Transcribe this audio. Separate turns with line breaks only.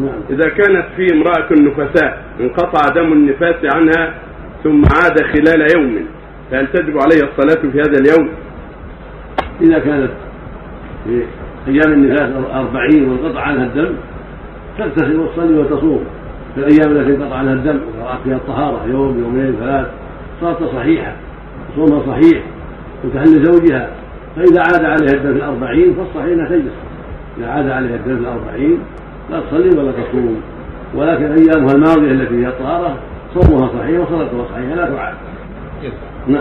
نعم.
إذا كانت في امرأة نفساء انقطع دم النفاس عنها ثم عاد خلال يوم فهل تجب عليها الصلاة في هذا اليوم؟
إذا كانت في أيام النفاس أربعين وانقطع عنها الدم تغتسل وتصلي وتصوم. في الأيام التي انقطع عنها الدم وقرأت فيها الطهارة يوم يومين ثلاث صارت صحيحة صومها صحيح وتحل زوجها. فإذا عاد عليها الدم في الأربعين فالصحيح أنها تجلس. إذا عاد عليها الدم في الأربعين لا تصلي ولا تصوم. ولكن أيامها الماضية التي هي الطهارة صومها صحيح وصلاتها صحيحة لا تعاد. نعم.